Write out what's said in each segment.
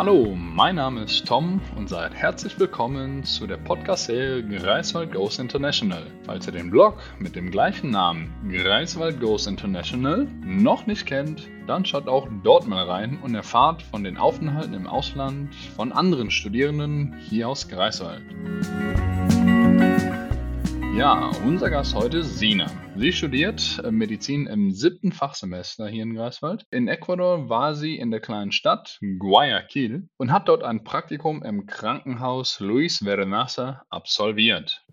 Hallo, mein Name ist Tom und seid herzlich willkommen zu der Podcast-Serie Greifswald Goes International. Falls ihr den Blog mit dem gleichen Namen Greifswald Goes International noch nicht kennt, dann schaut auch dort mal rein und erfahrt von den Aufenthalten im Ausland von anderen Studierenden hier aus Greifswald. Ja, unser Gast heute ist Sina. Sie studiert äh, Medizin im siebten Fachsemester hier in Greifswald. In Ecuador war sie in der kleinen Stadt Guayaquil und hat dort ein Praktikum im Krankenhaus Luis Vernasa absolviert.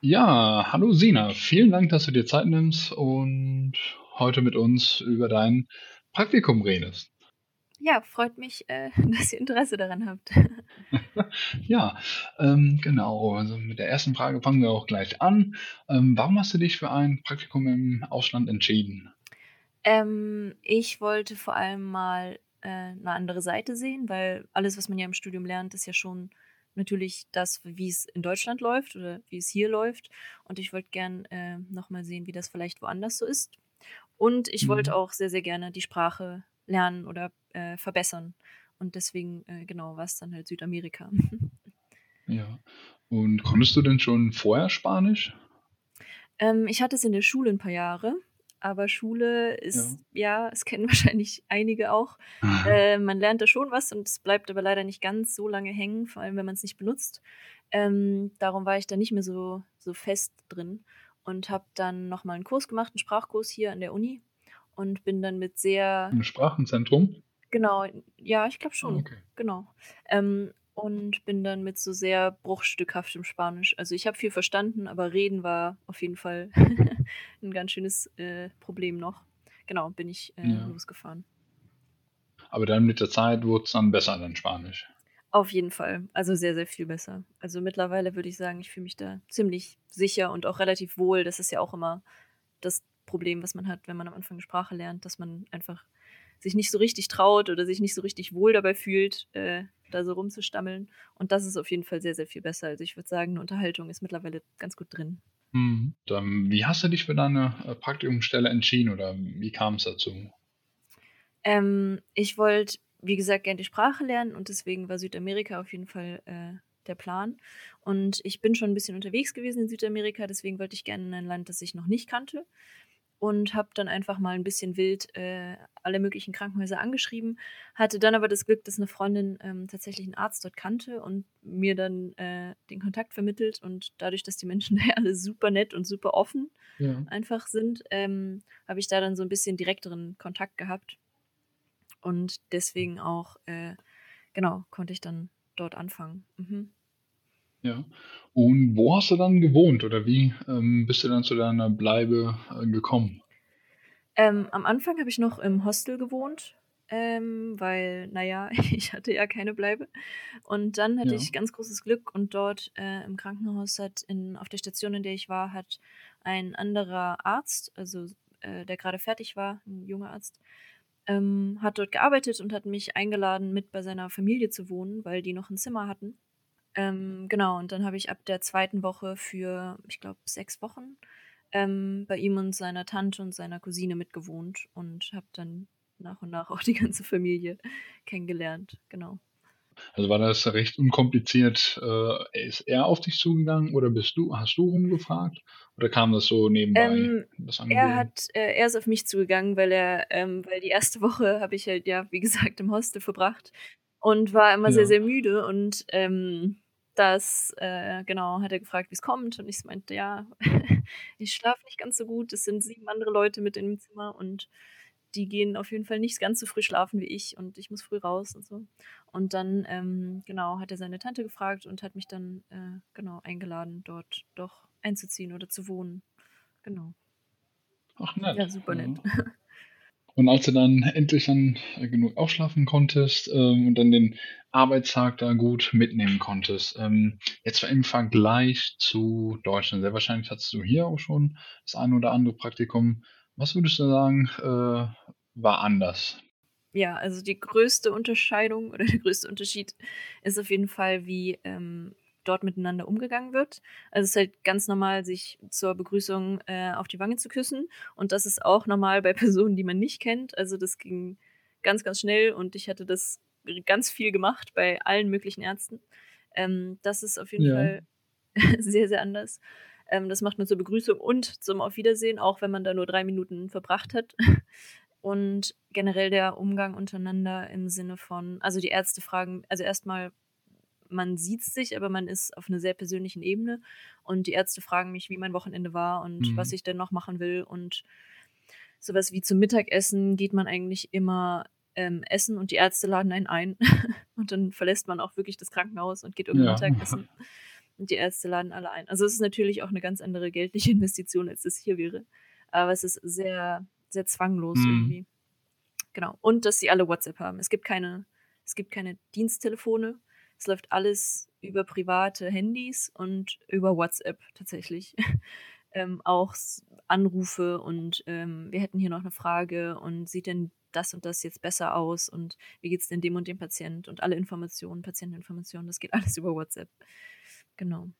Ja, hallo Sina, vielen Dank, dass du dir Zeit nimmst und heute mit uns über dein Praktikum redest. Ja, freut mich, äh, dass ihr Interesse daran habt. Ja, ähm, genau. Also mit der ersten Frage fangen wir auch gleich an. Ähm, warum hast du dich für ein Praktikum im Ausland entschieden? Ähm, ich wollte vor allem mal äh, 'ne andere Seite sehen, weil alles, was man ja im Studium lernt, ist ja schon natürlich das, wie es in Deutschland läuft oder wie es hier läuft. Und ich wollte gern äh, noch mal sehen, wie das vielleicht woanders so ist. Und ich wollte Mhm. auch sehr, sehr gerne die Sprache lernen oder äh, verbessern. Und deswegen, äh, genau, war es dann halt Südamerika. Ja. Und konntest du denn schon vorher Spanisch? Ähm, ich hatte es in der Schule ein paar Jahre, aber Schule Ja. ist ja, es kennen wahrscheinlich einige auch, äh, man lernt da schon was und es bleibt aber leider nicht ganz so lange hängen, vor allem wenn man es nicht benutzt. Ähm, darum war ich da nicht mehr so so fest drin und habe dann noch mal 'n Kurs gemacht, 'n Sprachkurs hier an der Uni und bin dann mit sehr Im Sprachenzentrum? Genau, ja, ich glaube schon, okay. genau. Ähm, und bin dann mit so sehr bruchstückhaftem Spanisch also, ich habe viel verstanden, aber reden war auf jeden Fall 'n ganz schönes, äh, Problem noch. Genau, bin ich, äh, Ja. losgefahren. Aber dann mit der Zeit wurd's dann besser, dein Spanisch? Auf jeden Fall, also, sehr, sehr viel besser. Also, mittlerweile würde ich sagen, ich fühle mich da ziemlich sicher und auch relativ wohl. Das ist ja auch immer das Problem, was man hat, wenn man am Anfang Sprache lernt, dass man einfach sich nicht so richtig traut oder sich nicht so richtig wohl dabei fühlt, äh, da so rumzustammeln. Und das ist auf jeden Fall sehr, sehr viel besser. Also, ich würde sagen, 'ne Unterhaltung ist mittlerweile ganz gut drin. Mhm. Dann wie hast du dich für deine, äh, Praktikumsstelle entschieden oder wie kam's dazu? Ähm, ich wollte, wie gesagt, gern die Sprache lernen und deswegen war Südamerika auf jeden Fall, äh, der Plan. Und ich bin schon 'n bisschen unterwegs gewesen in Südamerika, deswegen wollte ich gerne in ein Land, das ich noch nicht kannte und habe dann einfach mal 'n bisschen wild, äh, alle möglichen Krankenhäuser angeschrieben, hatte dann aber das Glück, dass 'ne Freundin, ähm, tatsächlich 'n Arzt dort kannte und mir dann, äh, den Kontakt vermittelt und dadurch, dass die Menschen da ja alle super nett und super offen Ja. einfach sind, ähm, habe ich da dann so 'n bisschen direkteren Kontakt gehabt. Und deswegen auch, äh, genau, konnte ich dann dort anfangen. Mhm. Ja. Und wo hast du dann gewohnt oder wie, ähm, bist du dann zu deiner Bleibe, äh, gekommen? Ähm, am Anfang habe ich noch im Hostel gewohnt, ähm, weil, na ja, ich hatte ja keine Bleibe. Und dann hatte Ja. ich ganz großes Glück und dort, äh, im Krankenhaus hat in auf der Station, in der ich war, hat ein anderer Arzt, also, äh, der grade fertig war, 'n junger Arzt, ähm, hat dort gearbeitet und hat mich eingeladen, mit bei seiner Familie zu wohnen, weil die noch 'n Zimmer hatten. Ähm, genau, und dann habe ich ab der 2. Woche für, ich glaube, 6 Wochen, ähm, bei ihm und seiner Tante und seiner Cousine mitgewohnt und habe dann nach und nach auch die ganze Familie kennengelernt, genau. Also, war das recht unkompliziert? Äh, ist er auf dich zugegangen oder bist du hast du rumgefragt oder kam das so nebenbei, Ähm, das er hat äh, er ist auf mich zugegangen, weil er ähm, weil die erste Woche habe ich halt, ja, wie gesagt, im Hostel verbracht und war immer sehr, Ja. sehr müde und, ähm, das äh, genau, hat er gefragt, wie's kommt und ich meinte: „Ja, ich schlafe nicht ganz so gut. Es sind 7 andere Leute mit im Zimmer und die gehen auf jeden Fall nicht ganz so früh schlafen wie ich und ich muss früh raus“ und so. Und dann, ähm, genau, hat er seine Tante gefragt und hat mich dann, äh, genau, eingeladen, dort doch einzuziehen oder zu wohnen. Genau. Ach Ja, nett, super nett. ja. Und als du dann endlich dann, äh, genug ausschlafen konntest, ähm, und dann den Arbeitstag da gut mitnehmen konntest, ähm, jetzt im Vergleich zu Deutschland, sehr wahrscheinlich hattest du hier auch schon das ein oder andere Praktikum. Was würdest du sagen, äh, war anders? Ja, also, die größte Unterscheidung oder der größte Unterschied ist auf jeden Fall, wie, ähm, dort miteinander umgegangen wird. Also, es ist halt ganz normal, sich zur Begrüßung, äh, auf die Wange zu küssen und das ist auch normal bei Personen, die man nicht kennt. Also, das ging ganz, ganz schnell und ich hatte das ganz viel gemacht bei allen möglichen Ärzten. Ähm, das ist auf jeden Ja. Fall sehr, sehr anders. Ähm, das macht man zur Begrüßung und zum Auf Wiedersehen, auch wenn man da nur drei Minuten verbracht hat. Und generell der Umgang untereinander im Sinne von, also die Ärzte fragen, also erstmal, man sieht sich, aber man ist auf einer sehr persönlichen Ebene. Und die Ärzte fragen mich, wie mein Wochenende war und Mhm. was ich denn noch machen will. Und sowas wie zum Mittagessen geht man eigentlich immer ähm, essen und die Ärzte laden einen ein. und dann verlässt man auch wirklich das Krankenhaus und geht irgendwie Ja. Mittagessen. Und die Ärzte laden alle ein. Also es ist natürlich auch eine ganz andere geldliche Investition, als das hier wäre. Aber es ist sehr, sehr zwanglos Mhm. irgendwie. Genau. Und dass sie alle WhatsApp haben. Es gibt keine, es gibt keine Diensttelefone. Es läuft alles über private Handys und über WhatsApp tatsächlich. ähm, auch Anrufe und ähm, wir hätten hier noch eine Frage und sieht denn das und das jetzt besser aus und wie geht's denn dem und dem Patient und alle Informationen, Patienteninformationen, das geht alles über WhatsApp. Genau.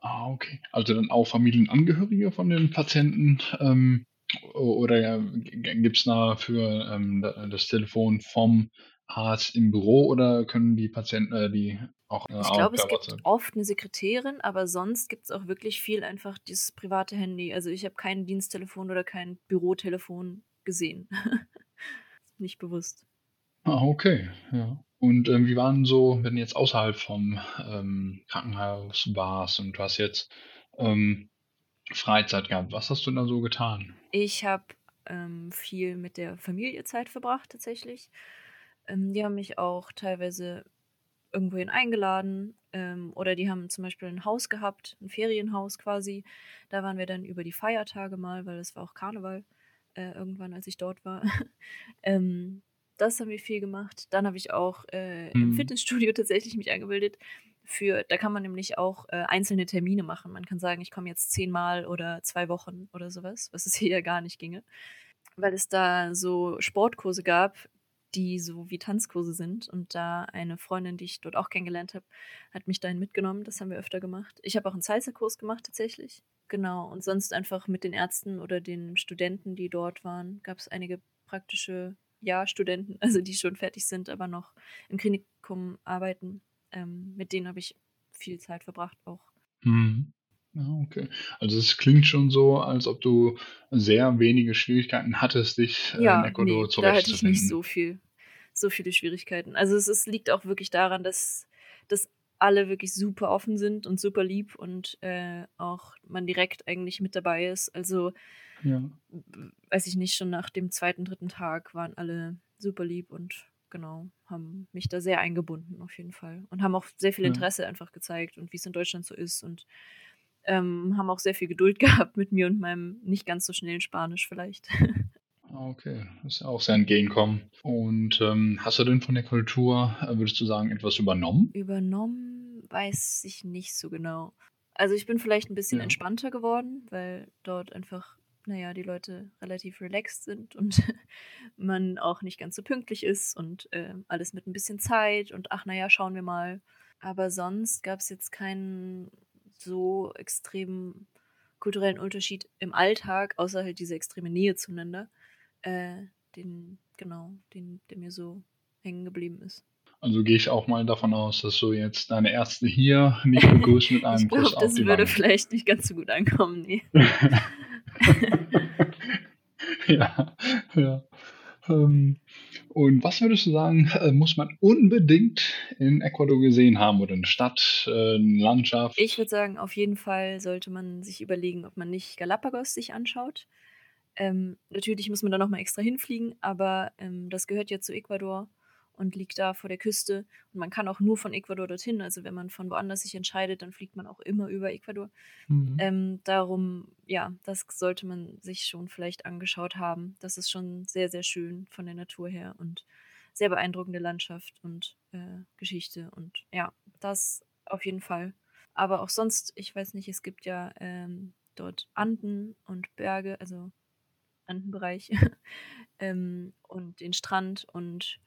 Ah, okay. Also dann auch Familienangehörige von den Patienten ähm, oder gibt es dafür ähm, da- das Telefon vom Arzt im Büro oder können die Patienten äh, die auch, äh, Ich glaube, es gibt oft eine Sekretärin, aber sonst gibt es auch wirklich viel einfach dieses private Handy. Also ich habe kein Diensttelefon oder kein Bürotelefon gesehen. Nicht bewusst. Ah, okay, ja. Und ähm, wie waren so, wenn du jetzt außerhalb vom ähm, Krankenhaus warst und du hast jetzt ähm, Freizeit gehabt, was hast du da so getan? Ich habe ähm, viel mit der Familie Zeit verbracht tatsächlich. Ähm, die haben mich auch teilweise irgendwohin eingeladen ähm, oder die haben zum Beispiel ein Haus gehabt, ein Ferienhaus quasi. Da waren wir dann über die Feiertage mal, weil es war auch Karneval äh, irgendwann, als ich dort war. ähm, das haben wir viel gemacht. Dann habe ich auch äh, im Mhm. Fitnessstudio tatsächlich mich angemeldet. Für, da kann man nämlich auch äh, einzelne Termine machen. Man kann sagen, ich komme jetzt zehnmal oder zwei Wochen oder sowas, was es hier ja gar nicht ginge. Weil es da so Sportkurse gab, die so wie Tanzkurse sind. Und da eine Freundin, die ich dort auch kennengelernt habe, hat mich dahin mitgenommen. Das haben wir öfter gemacht. Ich habe auch einen Salsa-Kurs gemacht tatsächlich. Genau. Und sonst einfach mit den Ärzten oder den Studenten, die dort waren, gab es einige praktische Ja-Studenten, also die schon fertig sind, aber noch im Klinikum arbeiten. Ähm, mit denen habe ich viel Zeit verbracht auch. Mhm. Ja, okay. Also es klingt schon so, als ob du sehr wenige Schwierigkeiten hattest, dich äh, in Ja, Ecuador nee, da hatte ich nicht zurechtzufinden. so viel, so viele Schwierigkeiten. Also es ist, liegt auch wirklich daran, dass, dass alle wirklich super offen sind und super lieb und äh, auch man direkt eigentlich mit dabei ist. Also Ja. weiß ich nicht, schon nach dem zweiten, dritten Tag waren alle super lieb und genau, haben mich da sehr eingebunden auf jeden Fall. Und haben auch sehr viel Ja. Interesse einfach gezeigt und wie es in Deutschland so ist und ähm, haben auch sehr viel Geduld gehabt mit mir und meinem nicht ganz so schnellen Spanisch vielleicht. Ah, Okay, das ist ja auch sehr entgegenkommen. Und ähm, hast du denn von der Kultur, äh, würdest du sagen, etwas übernommen? Übernommen weiß ich nicht so genau. Also ich bin vielleicht ein bisschen Ja. entspannter geworden, weil dort einfach, naja, die Leute relativ relaxed sind und man auch nicht ganz so pünktlich ist und äh, alles mit ein bisschen Zeit und ach, naja, schauen wir mal. Aber sonst gab es jetzt keinen so extremen kulturellen Unterschied im Alltag, außer halt diese extreme Nähe zueinander, äh, den, genau, den, der mir so hängen geblieben ist. Also gehe ich auch mal davon aus, dass du jetzt deine Ärzte hier nicht begrüßt mit Ich einem Kuss glaube, auf das würde Wange. vielleicht nicht ganz so gut ankommen, nee. ja, ja. Ähm, und was würdest du sagen, äh, muss man unbedingt in Ecuador gesehen haben oder eine Stadt, äh, eine Landschaft? Ich würde sagen, auf jeden Fall sollte man sich überlegen, ob man nicht Galapagos sich anschaut. Ähm, natürlich muss man da nochmal extra hinfliegen, aber ähm, das gehört ja zu Ecuador und liegt da vor der Küste. Und man kann auch nur von Ecuador dorthin. Also wenn man von woanders sich entscheidet, dann fliegt man auch immer über Ecuador. Mhm. Ähm, darum, ja, das sollte man sich schon vielleicht angeschaut haben. Das ist schon sehr, sehr schön von der Natur her und sehr beeindruckende Landschaft und äh, Geschichte. Und ja, das auf jeden Fall. Aber auch sonst, ich weiß nicht, es gibt ja ähm, dort Anden und Berge, also Andenbereich ähm, und den Strand und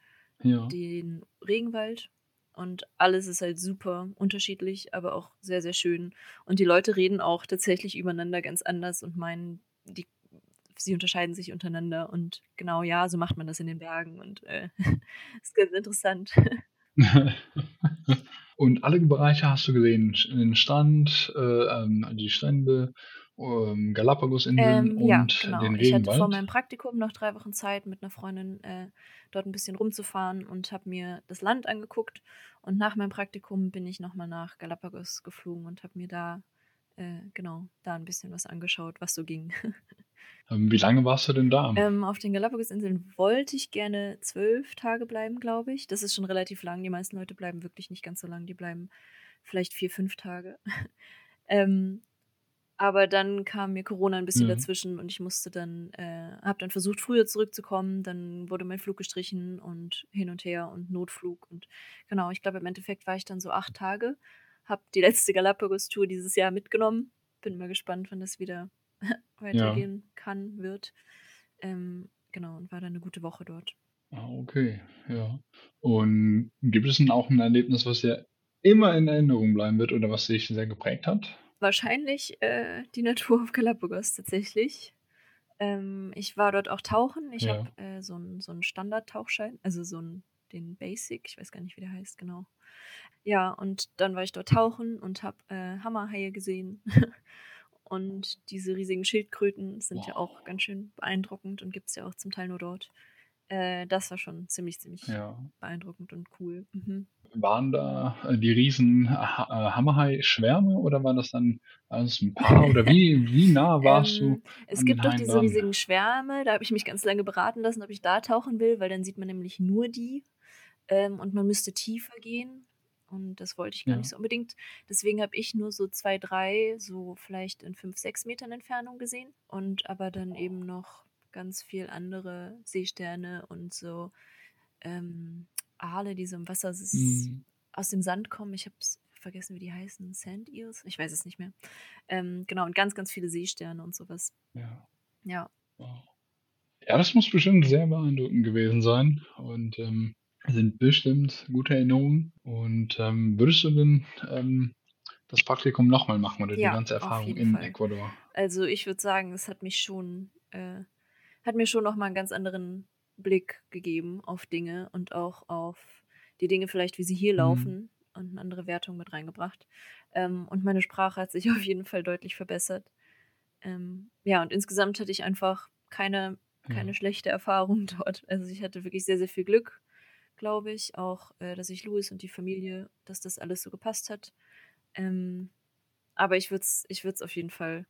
Ja. den Regenwald. Und alles ist halt super unterschiedlich, aber auch sehr, sehr schön. Und die Leute reden auch tatsächlich übereinander ganz anders und meinen, die sie unterscheiden sich untereinander und genau, ja, so macht man das in den Bergen und äh, ist ganz interessant. Und alle Bereiche hast du gesehen? den Strand, äh, ähm, die Strände, ähm, Galapagosinseln Ähm, ja, und genau. den Ich hatte vor Regenwald? meinem Praktikum noch drei Wochen Zeit, mit einer Freundin äh, dort ein bisschen rumzufahren und habe mir das Land angeguckt. Und nach meinem Praktikum bin ich nochmal nach Galapagos geflogen und habe mir da, äh, genau, da ein bisschen was angeschaut, was so ging. Ähm, wie lange warst du denn da? Ähm, auf den Galapagosinseln wollte ich gerne zwölf Tage bleiben, glaube ich. Das ist schon relativ lang. Die meisten Leute bleiben wirklich nicht ganz so lang. Die bleiben vielleicht vier, fünf Tage. ähm, aber dann kam mir Corona ein bisschen Ja. dazwischen und ich musste dann, äh, habe dann versucht, früher zurückzukommen. Dann wurde mein Flug gestrichen und hin und her und Notflug. Und genau, ich glaube, im Endeffekt war ich dann so acht Tage. Habe die letzte Galapagos-Tour dieses Jahr mitgenommen. Bin mal gespannt, wann das wieder Ja. weitergehen kann, wird. Ähm, genau, und war dann eine gute Woche dort. Ah, okay, ja. Und gibt es denn auch ein Erlebnis, was dir immer in Erinnerung bleiben wird oder was dich sehr geprägt hat? Wahrscheinlich äh, die Natur auf Galapagos tatsächlich. Ähm, ich war dort auch tauchen. Ich Ja. habe äh, so einen so Standard-Tauchschein, also so 'n den Basic, ich weiß gar nicht, wie der heißt, genau. Ja, und dann war ich dort tauchen und habe äh, Hammerhaie gesehen. und diese riesigen Schildkröten sind ja auch Wow. ganz schön beeindruckend und gibt es ja auch zum Teil nur dort. Äh, das war schon ziemlich, ziemlich Ja. beeindruckend und cool. Mhm. Waren da äh, die riesen Ha äh, Hammerhai-Schwärme oder war das dann alles ein Paar? Oder wie wie nah warst du Ähm, es gibt doch diese dran? riesigen Schwärme, da habe ich mich ganz lange beraten lassen, ob ich da tauchen will, weil dann sieht man nämlich nur die, ähm, und man müsste tiefer gehen und das wollte ich gar nicht Ja. so unbedingt. Deswegen habe ich nur so 2, 3, so vielleicht in 5, 6 Metern Entfernung gesehen und aber dann eben noch ganz viel andere Seesterne und so, ähm, Aale, die so im Wasser Mhm. aus dem Sand kommen. Ich habe es vergessen, wie die heißen. Sand Eels? Ich weiß es nicht mehr. Ähm, genau, und ganz, ganz viele Seesterne und so was. Ja. Ja. Wow. Ja, das muss bestimmt sehr beeindruckend gewesen sein und, ähm, sind bestimmt gute Erinnerungen. Und, ähm, würdest du denn, ähm, das Praktikum noch mal machen oder die Ja, ganze auf Erfahrung in Fall. Ecuador? Also, ich würde sagen, es hat mich schon äh, hat mir schon noch mal 'n ganz anderen Blick gegeben auf Dinge und auch auf die Dinge vielleicht, wie sie hier Mhm. laufen und 'ne andere Wertung mit reingebracht. Ähm, und meine Sprache hat sich auf jeden Fall deutlich verbessert. Ähm, ja, und insgesamt hatte ich einfach keine keine Ja. schlechte Erfahrung dort. Also, ich hatte wirklich sehr, sehr viel Glück, glaube ich, auch, äh, dass ich Louis und die Familie dass das alles so gepasst hat. Ähm, aber ich würde es ich würde es auf jeden Fall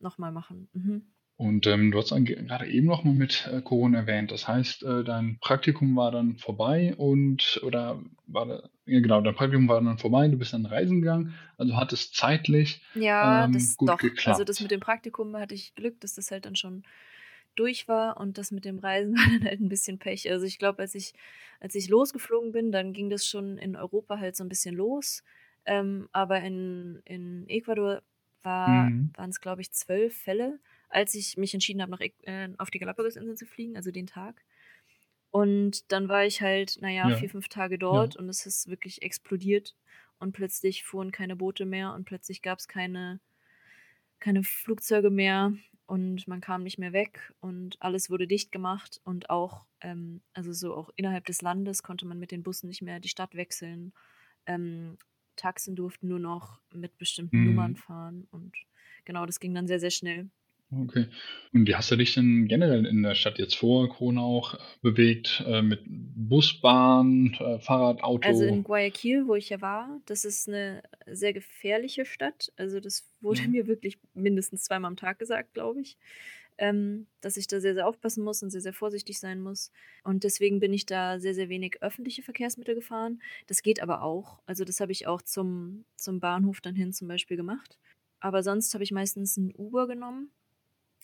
noch mal machen. Mhm. Und, ähm, du hast dann ge grade eben noch mal mit, äh, Corona erwähnt. Das heißt, äh, dein Praktikum war dann vorbei und oder war da ja genau, dein Praktikum war dann vorbei, du bist dann reisen gegangen, also hat es zeitlich, Ja, ähm, das gut doch. Also, das geklappt. mit dem Praktikum hatte ich Glück, dass das halt dann schon durch war und das mit dem Reisen war dann halt 'n bisschen Pech. Also, ich glaube, als ich als ich losgeflogen bin, dann ging das schon in Europa halt so 'n bisschen los. Ähm, aber in in Ecuador war Mhm. waren's, glaube ich, 12 Fälle, als ich mich entschieden habe, nach äh, auf die Galapagosinseln zu fliegen, also den Tag. Und dann war ich halt, na ja, Ja. 4, 5 Tage Ja. dort und es ist wirklich explodiert und plötzlich fuhren keine Boote mehr und plötzlich gab's keine keine Flugzeuge mehr und man kam nicht mehr weg und alles wurde dicht gemacht und auch ähm, also so auch innerhalb des Landes konnte man mit den Bussen nicht mehr die Stadt wechseln. Ähm, Taxen durften nur noch mit bestimmten Nummern Mhm. fahren und genau, das ging dann sehr, sehr schnell. Okay. Und wie hast du dich denn generell in der Stadt jetzt vor Corona auch, äh, bewegt, äh, mit Bus, Bahn, äh, Fahrrad, Also, in Auto? Guayaquil, wo ich ja war, das ist 'ne sehr gefährliche Stadt. Also, das wurde Ja. mir wirklich mindestens zweimal am Tag gesagt, glaube ich, ähm, dass ich da sehr, sehr aufpassen muss und sehr, sehr vorsichtig sein muss. Und deswegen bin ich da sehr, sehr wenig öffentliche Verkehrsmittel gefahren. Das geht aber auch. Also, das habe ich auch zum zum Bahnhof dann hin zum Beispiel gemacht. Aber sonst habe ich meistens 'n Uber genommen,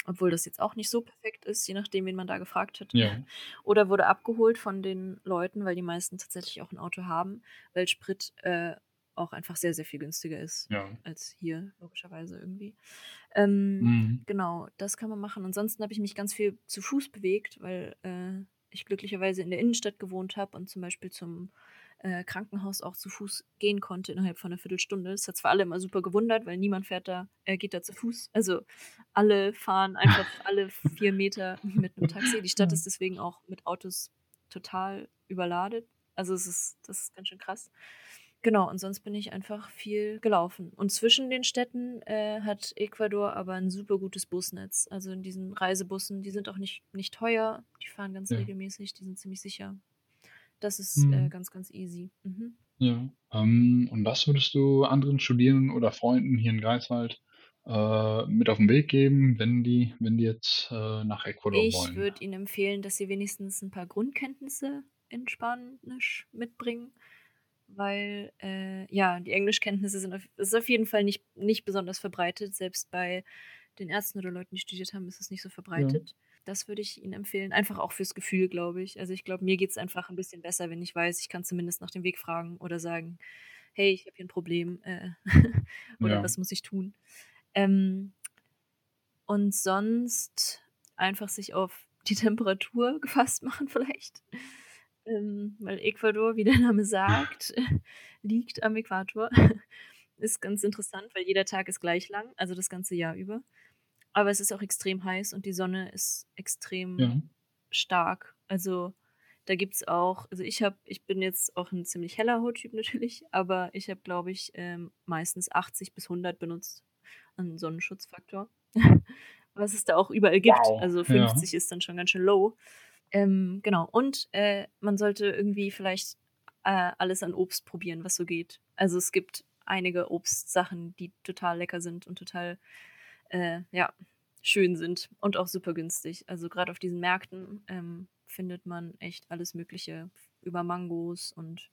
obwohl das jetzt auch nicht so perfekt ist, je nachdem, wen man da gefragt hat. Ja. Oder wurde abgeholt von den Leuten, weil die meisten tatsächlich auch 'n Auto haben, weil Sprit, äh, auch einfach sehr, sehr viel günstiger ist Ja. als hier logischerweise irgendwie. Ähm, Mhm. genau, das kann man machen. Ansonsten habe ich mich ganz viel zu Fuß bewegt, weil, äh, ich glücklicherweise in der Innenstadt gewohnt habe und zum Beispiel zum äh, Krankenhaus auch zu Fuß gehen konnte innerhalb von einer Viertelstunde. Das hat zwar alle immer super gewundert, weil niemand fährt da, äh, geht da zu Fuß. Also alle fahren einfach alle vier Meter mit einem Taxi. Die Stadt ist deswegen auch mit Autos total überladet. Also es ist, das ist ganz schön krass. Genau, und sonst bin ich einfach viel gelaufen. Und zwischen den Städten äh, hat Ecuador aber ein super gutes Busnetz. Also in diesen Reisebussen, die sind auch nicht, nicht teuer, die fahren ganz Ja. regelmäßig, die sind ziemlich sicher. Das ist äh, Mhm. ganz, ganz easy. Mhm. Ja. Ähm, und was würdest du anderen Studierenden oder Freunden hier in Greifswald äh, mit auf den Weg geben, wenn die, wenn die jetzt äh, nach Ecuador Ich wollen? würde Ihnen empfehlen, dass Sie wenigstens ein paar Grundkenntnisse in Spanisch mitbringen, weil äh, ja, die Englischkenntnisse sind auf, ist auf jeden Fall nicht, nicht besonders verbreitet. Selbst bei den Ärzten oder Leuten, die studiert haben, ist es nicht so verbreitet. Das würde ich Ihnen empfehlen. Einfach auch fürs Gefühl, glaube ich. Also ich glaube, mir geht es einfach ein bisschen besser, wenn ich weiß, ich kann zumindest nach dem Weg fragen oder sagen, hey, ich habe hier ein Problem äh, oder Ja. was muss ich tun. Ähm, und sonst einfach sich auf die Temperatur gefasst machen vielleicht. Ähm, weil Ecuador, wie der Name sagt, liegt am Äquator. ist ganz interessant, weil jeder Tag ist gleich lang, also das ganze Jahr über. Aber es ist auch extrem heiß und die Sonne ist extrem Ja. stark. Also da gibt es auch, also ich habe, ich bin jetzt auch ein ziemlich heller Hauttyp natürlich, aber ich habe, glaube ich, ähm, meistens 80 bis 100 benutzt an Sonnenschutzfaktor. Was es da auch überall gibt. Wow. Also Ja. 50 ist dann schon ganz schön low. Ähm, genau. Und äh, man sollte irgendwie vielleicht äh, alles an Obst probieren, was so geht. Also es gibt einige Obstsachen, die total lecker sind und total äh, ja, schön sind und auch super günstig. Also gerade auf diesen Märkten ähm, findet man echt alles Mögliche über Mangos und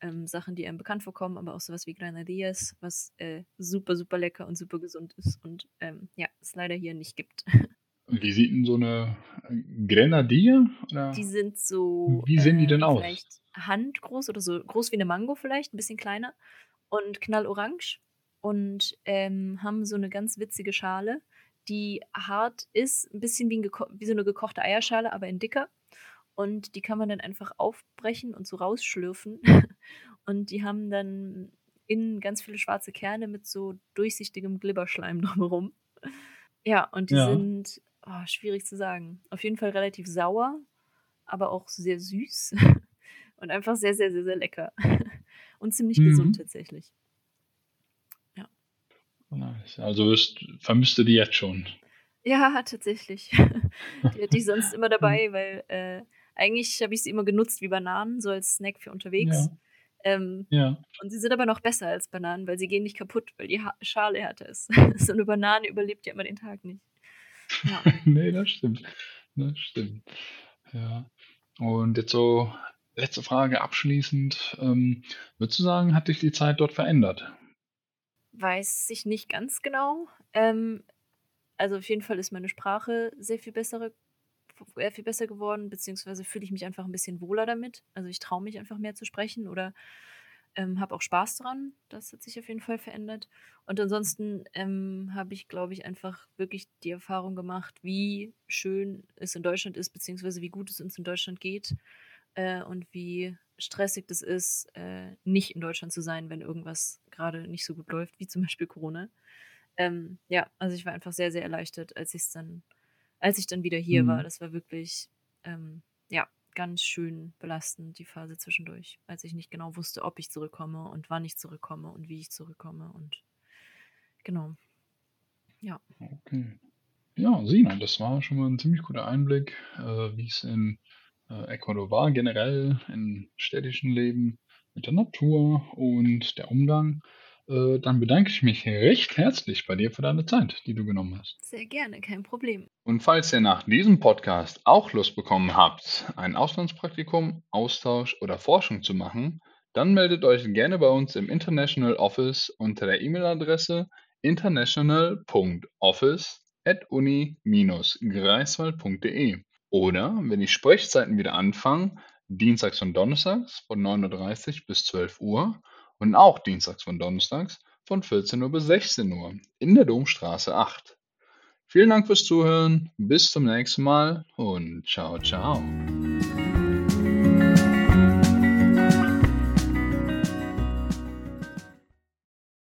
ähm, Sachen, die einem bekannt vorkommen, aber auch sowas wie Granadillas, was äh, super, super lecker und super gesund ist und ähm, ja, es leider hier nicht gibt. Wie sieht denn so eine äh, Grenadille? Oder? Die sind so Wie sehen die äh, denn aus? vielleicht handgroß oder so groß wie eine Mango vielleicht, ein bisschen kleiner und knallorange und ähm, haben so eine ganz witzige Schale, die hart ist, ein bisschen wie, ein wie so eine gekochte Eierschale, aber in dicker. Und die kann man dann einfach aufbrechen und so rausschlürfen. Und die haben dann innen ganz viele schwarze Kerne mit so durchsichtigem Glibberschleim drumherum. Ja, und die Ja. sind oh, schwierig zu sagen. Auf jeden Fall relativ sauer, aber auch sehr süß und einfach sehr, sehr, sehr, sehr lecker. Und ziemlich Mhm. gesund tatsächlich. Nice. Also ist, vermisst du die jetzt schon? Ja, tatsächlich. Die hatte ich sonst immer dabei, weil äh, eigentlich habe ich sie immer genutzt wie Bananen, so als Snack für unterwegs. Ähm, Ja. und sie sind aber noch besser als Bananen, weil sie gehen nicht kaputt, weil die ha Schale härter ist. so eine Banane überlebt ja immer den Tag nicht. Ja. nee, das stimmt. Das stimmt. Ja. Und jetzt so, letzte Frage abschließend. Ähm, würdest du sagen, hat dich die Zeit dort verändert? Weiß ich nicht ganz genau. Ähm, also auf jeden Fall ist meine Sprache sehr viel bessere, sehr viel besser geworden, beziehungsweise fühle ich mich einfach ein bisschen wohler damit. Also ich traue mich einfach mehr zu sprechen oder ähm, habe auch Spaß dran. Das hat sich auf jeden Fall verändert. Und ansonsten ähm, habe ich, glaube ich, einfach wirklich die Erfahrung gemacht, wie schön es in Deutschland ist, beziehungsweise wie gut es uns in Deutschland geht äh, und wie stressig das ist, äh, nicht in Deutschland zu sein, wenn irgendwas gerade nicht so gut läuft, wie zum Beispiel Corona. Ähm, ja, also ich war einfach sehr, sehr erleichtert, als ich dann, als ich dann wieder hier Mhm. war. Das war wirklich, ähm, ja, ganz schön belastend, die Phase zwischendurch, als ich nicht genau wusste, ob ich zurückkomme und wann ich zurückkomme und wie ich zurückkomme und genau. Ja. Okay. Ja, Sina, das war schon mal ein ziemlich guter Einblick, äh, wie es in äh, Ecuador war, generell im städtischen Leben, mit der Natur und der Umgang. Äh, dann bedanke ich mich recht herzlich bei dir für deine Zeit, die du genommen hast. Sehr gerne, kein Problem. Und falls ihr nach diesem Podcast auch Lust bekommen habt, ein Auslandspraktikum, Austausch oder Forschung zu machen, dann meldet euch gerne bei uns im International Office unter der E-Mail-Adresse international.office.uni-greifswald.de. Oder, wenn die Sprechzeiten wieder anfangen, dienstags und donnerstags von 9.30 Uhr bis 12 Uhr und auch dienstags und donnerstags von 14 Uhr bis 16 Uhr in der Domstraße 8. Vielen Dank fürs Zuhören, bis zum nächsten Mal und ciao, ciao.